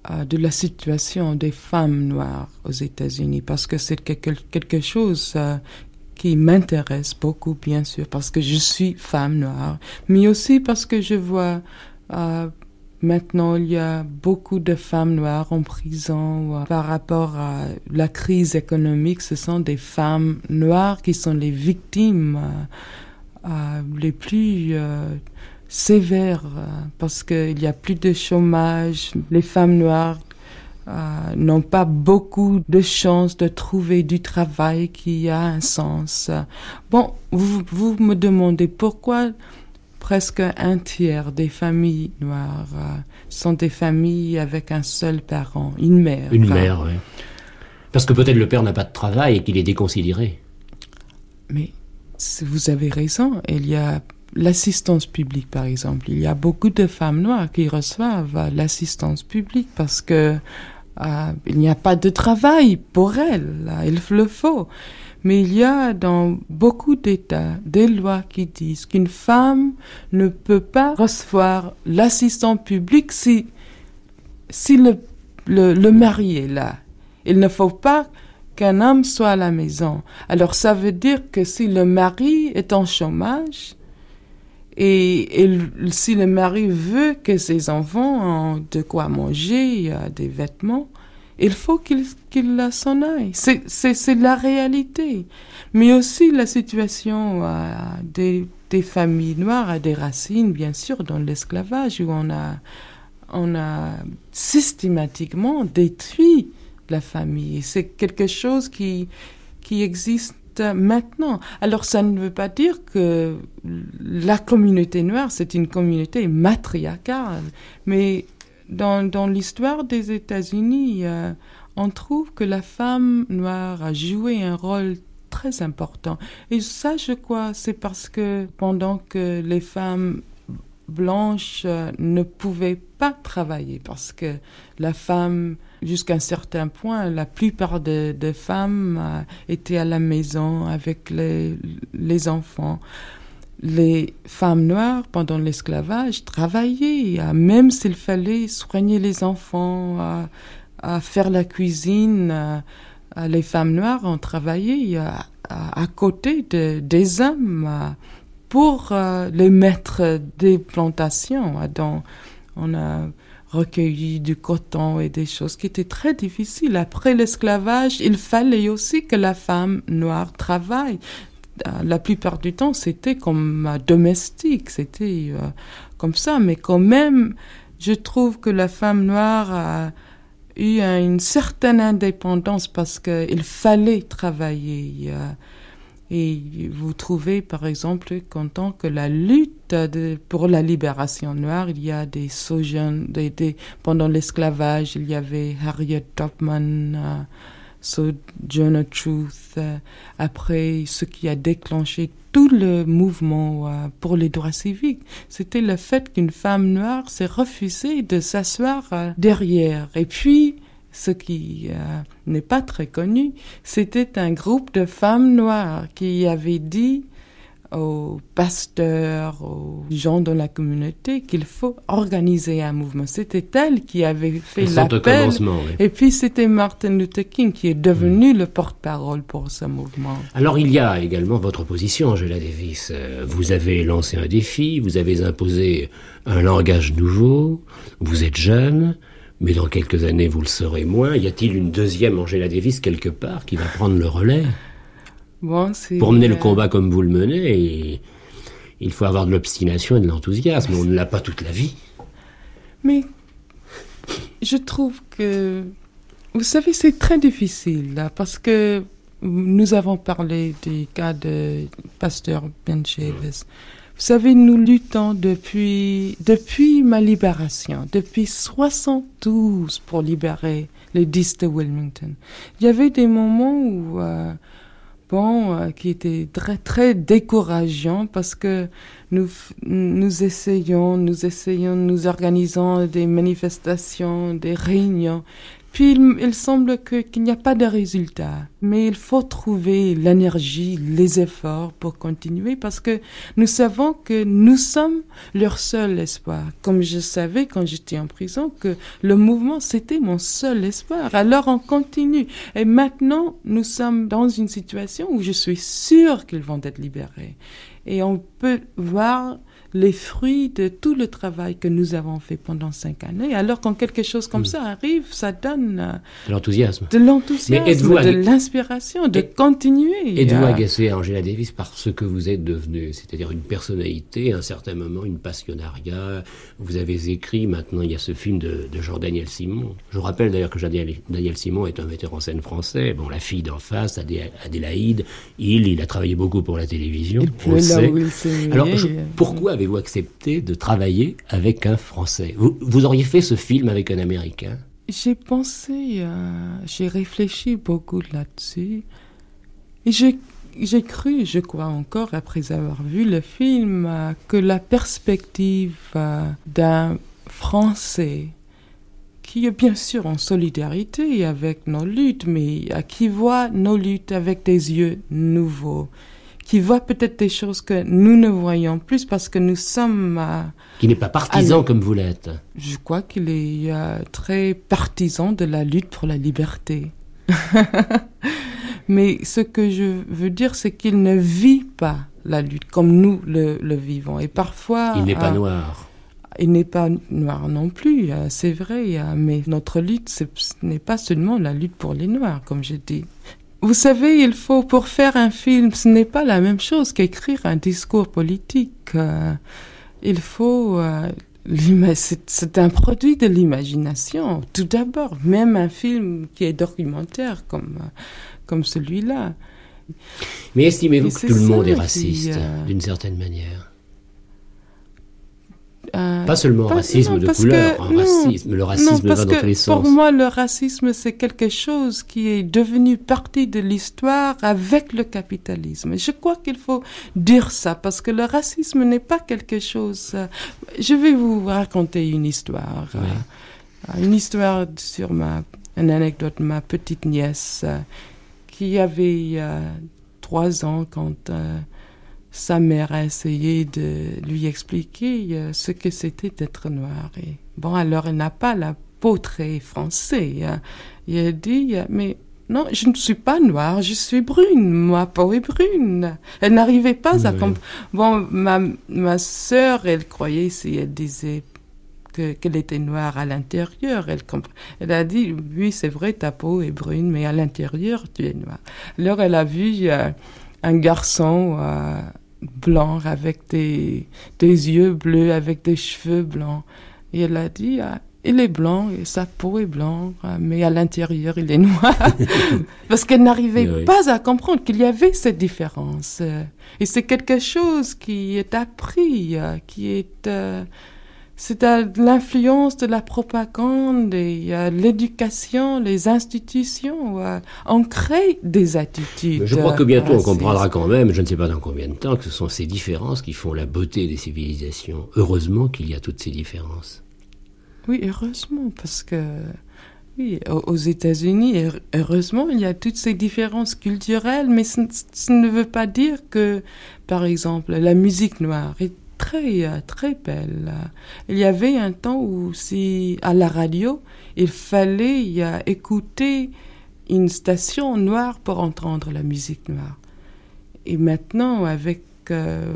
Speaker 9: de la situation des femmes noires aux États-Unis parce que c'est quelque, quelque chose euh, qui m'intéresse beaucoup, bien sûr, parce que je suis femme noire, mais aussi parce que je vois euh, maintenant il y a beaucoup de femmes noires en prison par rapport à la crise économique. Ce sont des femmes noires qui sont les victimes les plus sévère euh, parce qu'il y a plus de chômage. Les femmes noires euh, n'ont pas beaucoup de chances de trouver du travail qui a un sens. Bon, vous, vous me demandez pourquoi presque un tiers des familles noires euh, sont des familles avec un seul parent, une mère.
Speaker 10: Une mère, oui. Parce que peut-être le père n'a pas de travail et qu'il est déconsidéré.
Speaker 9: Mais vous avez raison, il y a l'assistance publique, par exemple. Il y a beaucoup de femmes noires qui reçoivent l'assistance publique parce que euh, il n'y a pas de travail pour elles. Il le faut. Mais il y a dans beaucoup d'États des lois qui disent qu'une femme ne peut pas recevoir l'assistance publique si, si le, le mari est là. Il ne faut pas qu'un homme soit à la maison. Alors ça veut dire que si le mari est en chômage, et, si le mari veut que ses enfants aient de quoi manger, des vêtements, il faut qu'il qu'il s'en aille. C'est la réalité. Mais aussi la situation des, des, familles noires a des racines, bien sûr, dans l'esclavage, où on a, on a systématiquement détruit la famille. C'est quelque chose qui, qui existe maintenant. Alors ça ne veut pas dire que la communauté noire, c'est une communauté matriarcale, mais dans, dans l'histoire des États-Unis, euh, on trouve que la femme noire a joué un rôle très important. Et ça, je crois, c'est parce que pendant que les femmes blanches euh, ne pouvaient pas travailler, parce que la femme jusqu'à un certain point, la plupart des, femmes euh, étaient à la maison avec les, enfants. Les femmes noires, pendant l'esclavage, travaillaient, euh, même s'il fallait soigner les enfants, à, à faire la cuisine. Euh, les femmes noires ont travaillé à, côté de, des hommes pour les maîtres des plantations. A recueilli du coton et des choses qui étaient très difficiles. Après l'esclavage, il fallait aussi que la femme noire travaille. Euh, la plupart du temps, c'était comme domestique, c'était euh, comme ça. Mais quand même, je trouve que la femme noire a eu une certaine indépendance parce qu'il fallait travailler. Et vous trouvez, par exemple, qu'en tant que la lutte pour la libération noire, il y a des sojourns, des, pendant l'esclavage, il y avait Harriet Tubman, euh, Sojourner Truth, euh, après ce qui a déclenché tout le mouvement euh, pour les droits civiques, c'était le fait qu'une femme noire s'est refusée de s'asseoir euh, derrière. Et puis, ce qui n'est pas très connu, c'était un groupe de femmes noires qui avait dit aux pasteurs, aux gens de la communauté qu'il faut organiser un mouvement. C'était elle qui avait fait l'appel. Et puis c'était Martin Luther King qui est devenu mm. le porte-parole pour ce mouvement.
Speaker 10: Alors il y a également votre position, Angela Davis. Euh, vous avez lancé un défi, vous avez imposé un langage nouveau, vous êtes jeune, mais dans quelques années, vous le saurez moins. Y a-t-il une deuxième Angela Davis quelque part qui va prendre le relais? Pour mener le combat comme vous le menez, il faut avoir de l'obstination et de l'enthousiasme. On ne l'a pas toute la vie.
Speaker 9: Mais je trouve que, vous savez, c'est très difficile là, parce que nous avons parlé du cas de pasteur Ben Chavis. Vous Vous savez, nous luttons depuis, depuis ma libération, depuis 72 pour libérer les 10 de Wilmington. Il y avait des moments où, euh, euh, qui étaient très, très décourageants parce que nous, nous essayons, nous essayons, nous organisons des manifestations, des réunions, puis il, semble qu'il n'y a pas de résultat. Mais il faut trouver l'énergie, les efforts pour continuer parce que nous savons que nous sommes leur seul espoir. Comme je savais quand j'étais en prison que le mouvement c'était mon seul espoir. Alors on continue. Et maintenant nous sommes dans une situation où je suis sûre qu'ils vont être libérés. Et on peut voir les fruits de tout le travail que nous avons fait pendant cinq années. Alors quand quelque chose comme hmm. ça arrive, ça donne euh,
Speaker 10: de l'enthousiasme,
Speaker 9: de l'enthousiasme, de l'inspiration, de continuer.
Speaker 10: Êtes-vous agacé, Angela Davis, par ce que vous êtes devenu, c'est-à-dire une personnalité, à un certain moment, une passionnariat? Vous avez écrit, maintenant il y a ce film de, Jean-Daniel Simon. Je vous rappelle d'ailleurs que Jean-Daniel Simon est un metteur en scène français. Bon, la fille d'en face, Adélaïde, il, il a travaillé beaucoup pour la télévision.
Speaker 9: on le sait.
Speaker 10: Alors, pourquoi avez-vous accepté de travailler avec un Français? Vous, auriez fait ce film avec un Américain?
Speaker 9: J'ai pensé, euh, j'ai réfléchi beaucoup là-dessus. Et j'ai cru, je crois encore, après avoir vu le film, euh, que la perspective euh, d'un Français qui est bien sûr en solidarité avec nos luttes, mais qui voit nos luttes avec des yeux nouveaux, qui voit peut-être des choses que nous ne voyons plus parce que nous sommes... Euh,
Speaker 10: qui n'est pas partisan comme vous l'êtes.
Speaker 9: Je crois qu'il est euh, très partisan de la lutte pour la liberté. [laughs] Mais ce que je veux dire, c'est qu'il ne vit pas la lutte comme nous le, vivons. Et parfois...
Speaker 10: Il n'est pas euh, noir.
Speaker 9: Il n'est pas noir non plus, c'est vrai, mais notre lutte, ce n'est pas seulement la lutte pour les noirs, comme je dis. Vous savez, il faut, pour faire un film, ce n'est pas la même chose qu'écrire un discours politique. Euh, il faut, euh, c'est un produit de l'imagination, tout d'abord, même un film qui est documentaire comme, comme celui-là.
Speaker 10: Mais estimez-vous que tout le monde est raciste, euh, d'une certaine manière? Euh, pas seulement racisme de couleur, racisme, le racisme va dans tous les
Speaker 9: sens. Pour moi, le racisme, c'est quelque chose qui est devenu partie de l'histoire avec le capitalisme. Je crois qu'il faut dire ça, parce que le racisme n'est pas quelque chose... Euh, je vais vous raconter une histoire. Euh, une histoire sur ma... Une anecdote, ma petite nièce, qui avait trois ans quand sa mère a essayé de lui expliquer euh, ce que c'était d'être noir. Et bon, alors elle n'a pas la peau très française. Il a dit, mais non, je ne suis pas noire, je suis brune, ma peau est brune. Elle n'arrivait pas à comprendre. Bon, ma, ma sœur, elle croyait si elle disait qu'elle était noire à l'intérieur. Elle, elle a dit, oui, c'est vrai, ta peau est brune, mais à l'intérieur, tu es noire. Alors elle a vu euh, un garçon euh, blanc avec des, des yeux bleus, avec des cheveux blancs. Et elle a dit, ah, il est blanc et sa peau est blanche, ah, mais à l'intérieur il est noir. [laughs] Parce qu'elle n'arrivait pas à comprendre qu'il y avait cette différence. Et c'est quelque chose qui est appris, euh, qui est... Euh, c'est l'influence de la propagande et l'éducation, les institutions. on crée des attitudes.
Speaker 10: je crois que bientôt on comprendra quand même, je ne sais pas dans combien de temps, que ce sont ces différences qui font la beauté des civilisations. Heureusement qu'il y a toutes ces différences.
Speaker 9: Oui, heureusement, parce que oui, aux États-Unis, heureusement, il y a toutes ces différences culturelles, mais ce, ne veut pas dire que, par exemple, la musique noire est très, euh, très belle. Il y avait un temps où, si à la radio, il fallait écouter une station noire pour entendre la musique noire. Et maintenant, avec euh,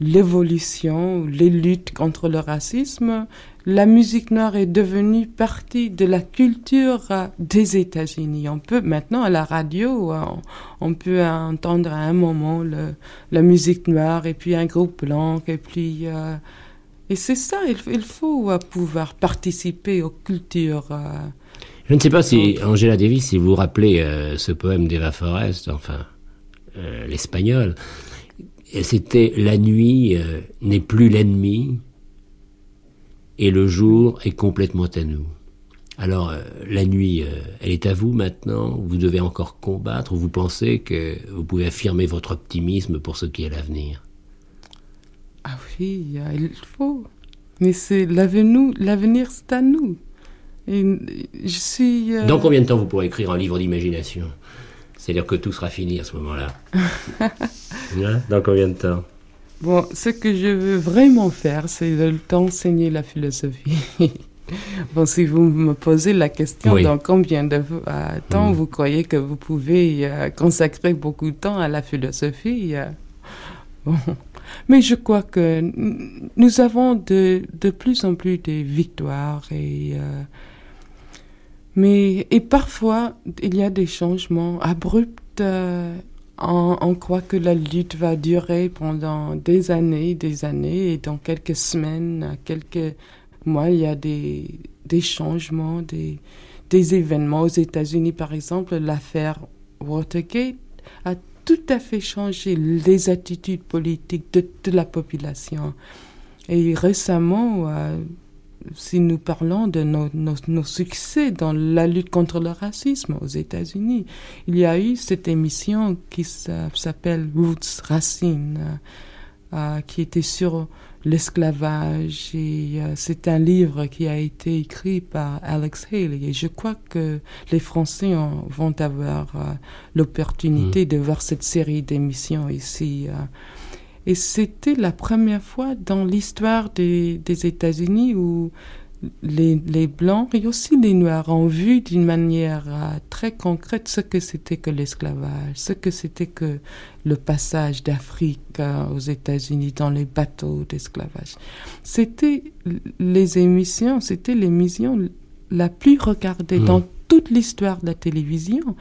Speaker 9: l'évolution, les luttes contre le racisme, la musique noire est devenue partie de la culture euh, des États-Unis. On peut maintenant à la radio, euh, on, peut entendre à un moment le, la musique noire et puis un groupe blanc et puis euh, et c'est ça. Il, faut pouvoir participer aux cultures.
Speaker 10: Je ne sais pas si Angela Davis, si vous vous rappelez ce poème d'Eva Forest, enfin l'espagnol c'était la nuit n'est plus l'ennemi et le jour est complètement à nous. Alors euh, la nuit, euh, elle est à vous maintenant. Vous devez encore combattre. Vous pensez que vous pouvez affirmer votre optimisme pour ce qui est l'avenir?
Speaker 9: Ah oui, il faut. Mais c'est l'avenir, l'avenir c'est à nous. Et je suis.
Speaker 10: Dans combien de temps vous pourrez écrire un livre d'imagination? C'est-à-dire que tout sera fini à ce moment-là. [laughs] Hein? Dans combien de temps?
Speaker 9: Bon, ce que je veux vraiment faire, c'est d'enseigner la philosophie. bon, si vous me posez la question, dans combien de euh, temps mm. vous croyez que vous pouvez euh, consacrer beaucoup de temps à la philosophie euh, bon. Mais je crois que nous avons de, de plus en plus de victoires et mais, et parfois, il y a des changements abrupts. Euh, on, croit que la lutte va durer pendant des années, des années, et dans quelques semaines, quelques mois, il y a des, des changements, des, des événements. Aux États-Unis, par exemple, l'affaire Watergate a tout à fait changé les attitudes politiques de, de la population. Et récemment, euh, si nous parlons de nos, nos, succès dans la lutte contre le racisme aux États-Unis, il y a eu cette émission qui s'appelle Roots Racine, euh, euh, qui était sur l'esclavage et euh, c'est un livre qui a été écrit par Alex Haley et je crois que les Français vont avoir l'opportunité mm. de voir cette série d'émissions ici. Et c'était la première fois dans l'histoire des, des États-Unis où les, les, Blancs et aussi les Noirs ont vu d'une manière euh, très concrète ce que c'était que l'esclavage, ce que c'était que le passage d'Afrique euh, aux États-Unis dans les bateaux d'esclavage. C'était les émissions, c'était l'émission la plus regardée dans mmh. toute l'histoire de la télévision.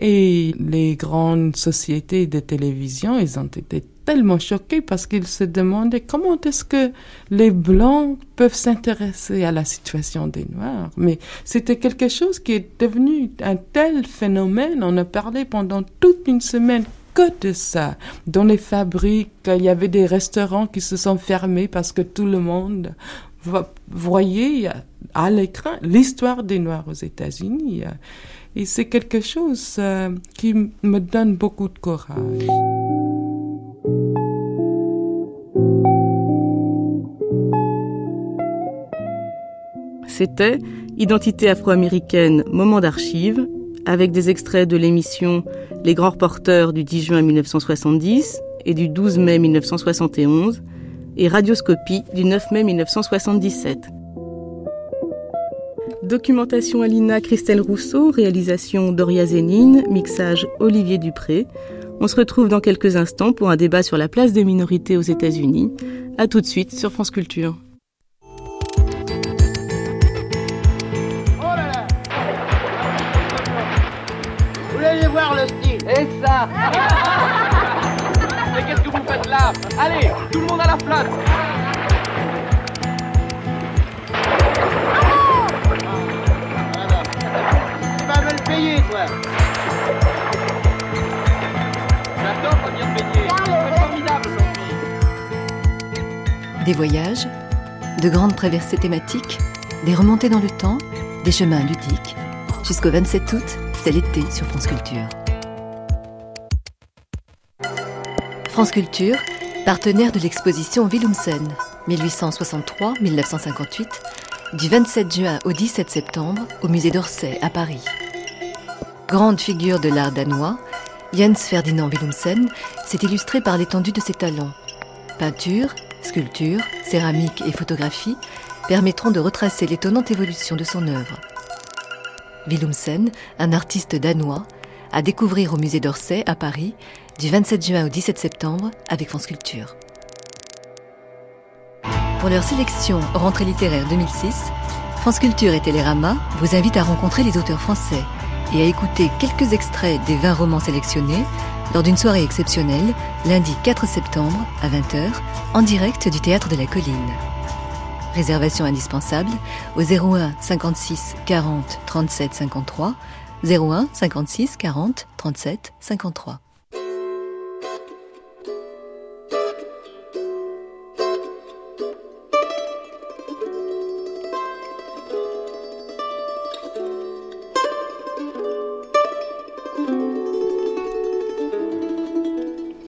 Speaker 9: Et les grandes sociétés de télévision, ils ont été tellement choqués parce qu'ils se demandaient comment est-ce que les Blancs peuvent s'intéresser à la situation des Noirs. Mais c'était quelque chose qui est devenu un tel phénomène. On a parlé pendant toute une semaine que de ça. Dans les fabriques, il y avait des restaurants qui se sont fermés parce que tout le monde voyait à l'écran l'histoire des Noirs aux États-Unis. Et c'est quelque chose euh, qui me donne beaucoup de courage.
Speaker 1: C'était Identité afro-américaine, moment d'archives, avec des extraits de l'émission Les grands reporters du 10 juin 1970 et du 12 mai 1971 et Radioscopie du 9 mai 1977. Documentation Alina Christelle Rousseau, réalisation Doria Zénine, mixage Olivier Dupré. On se retrouve dans quelques instants pour un débat sur la place des minorités aux États-Unis. A tout de suite sur France Culture.
Speaker 11: Ça Mais qu'est-ce que vous faites là? Allez, tout le monde à la flotte Tu vas me le payer, toi J'adore venir payer. C'est formidable
Speaker 12: Des voyages, de grandes traversées thématiques, des remontées dans le temps, des chemins ludiques. Jusqu'au 27 août, c'est l'été sur France Culture. France Culture, partenaire de l'exposition Willumsen, 1863-1958, du 27 juin au 17 septembre au musée d'Orsay à Paris. Grande figure de l'art danois, Jens Ferdinand Willumsen s'est illustré par l'étendue de ses talents. Peinture, sculpture, céramique et photographie permettront de retracer l'étonnante évolution de son œuvre. Willumsen, un artiste danois, à découvrir au musée d'Orsay à Paris du 27 juin au 17 septembre avec France Culture. Pour leur sélection Rentrée littéraire 2006, France Culture et Télérama vous invitent à rencontrer les auteurs français et à écouter quelques extraits des 20 romans sélectionnés lors d'une soirée exceptionnelle lundi 4 septembre à 20h en direct du Théâtre de la Colline. Réservation indispensable au 01 56 40 37 53 01 56 40 37 53.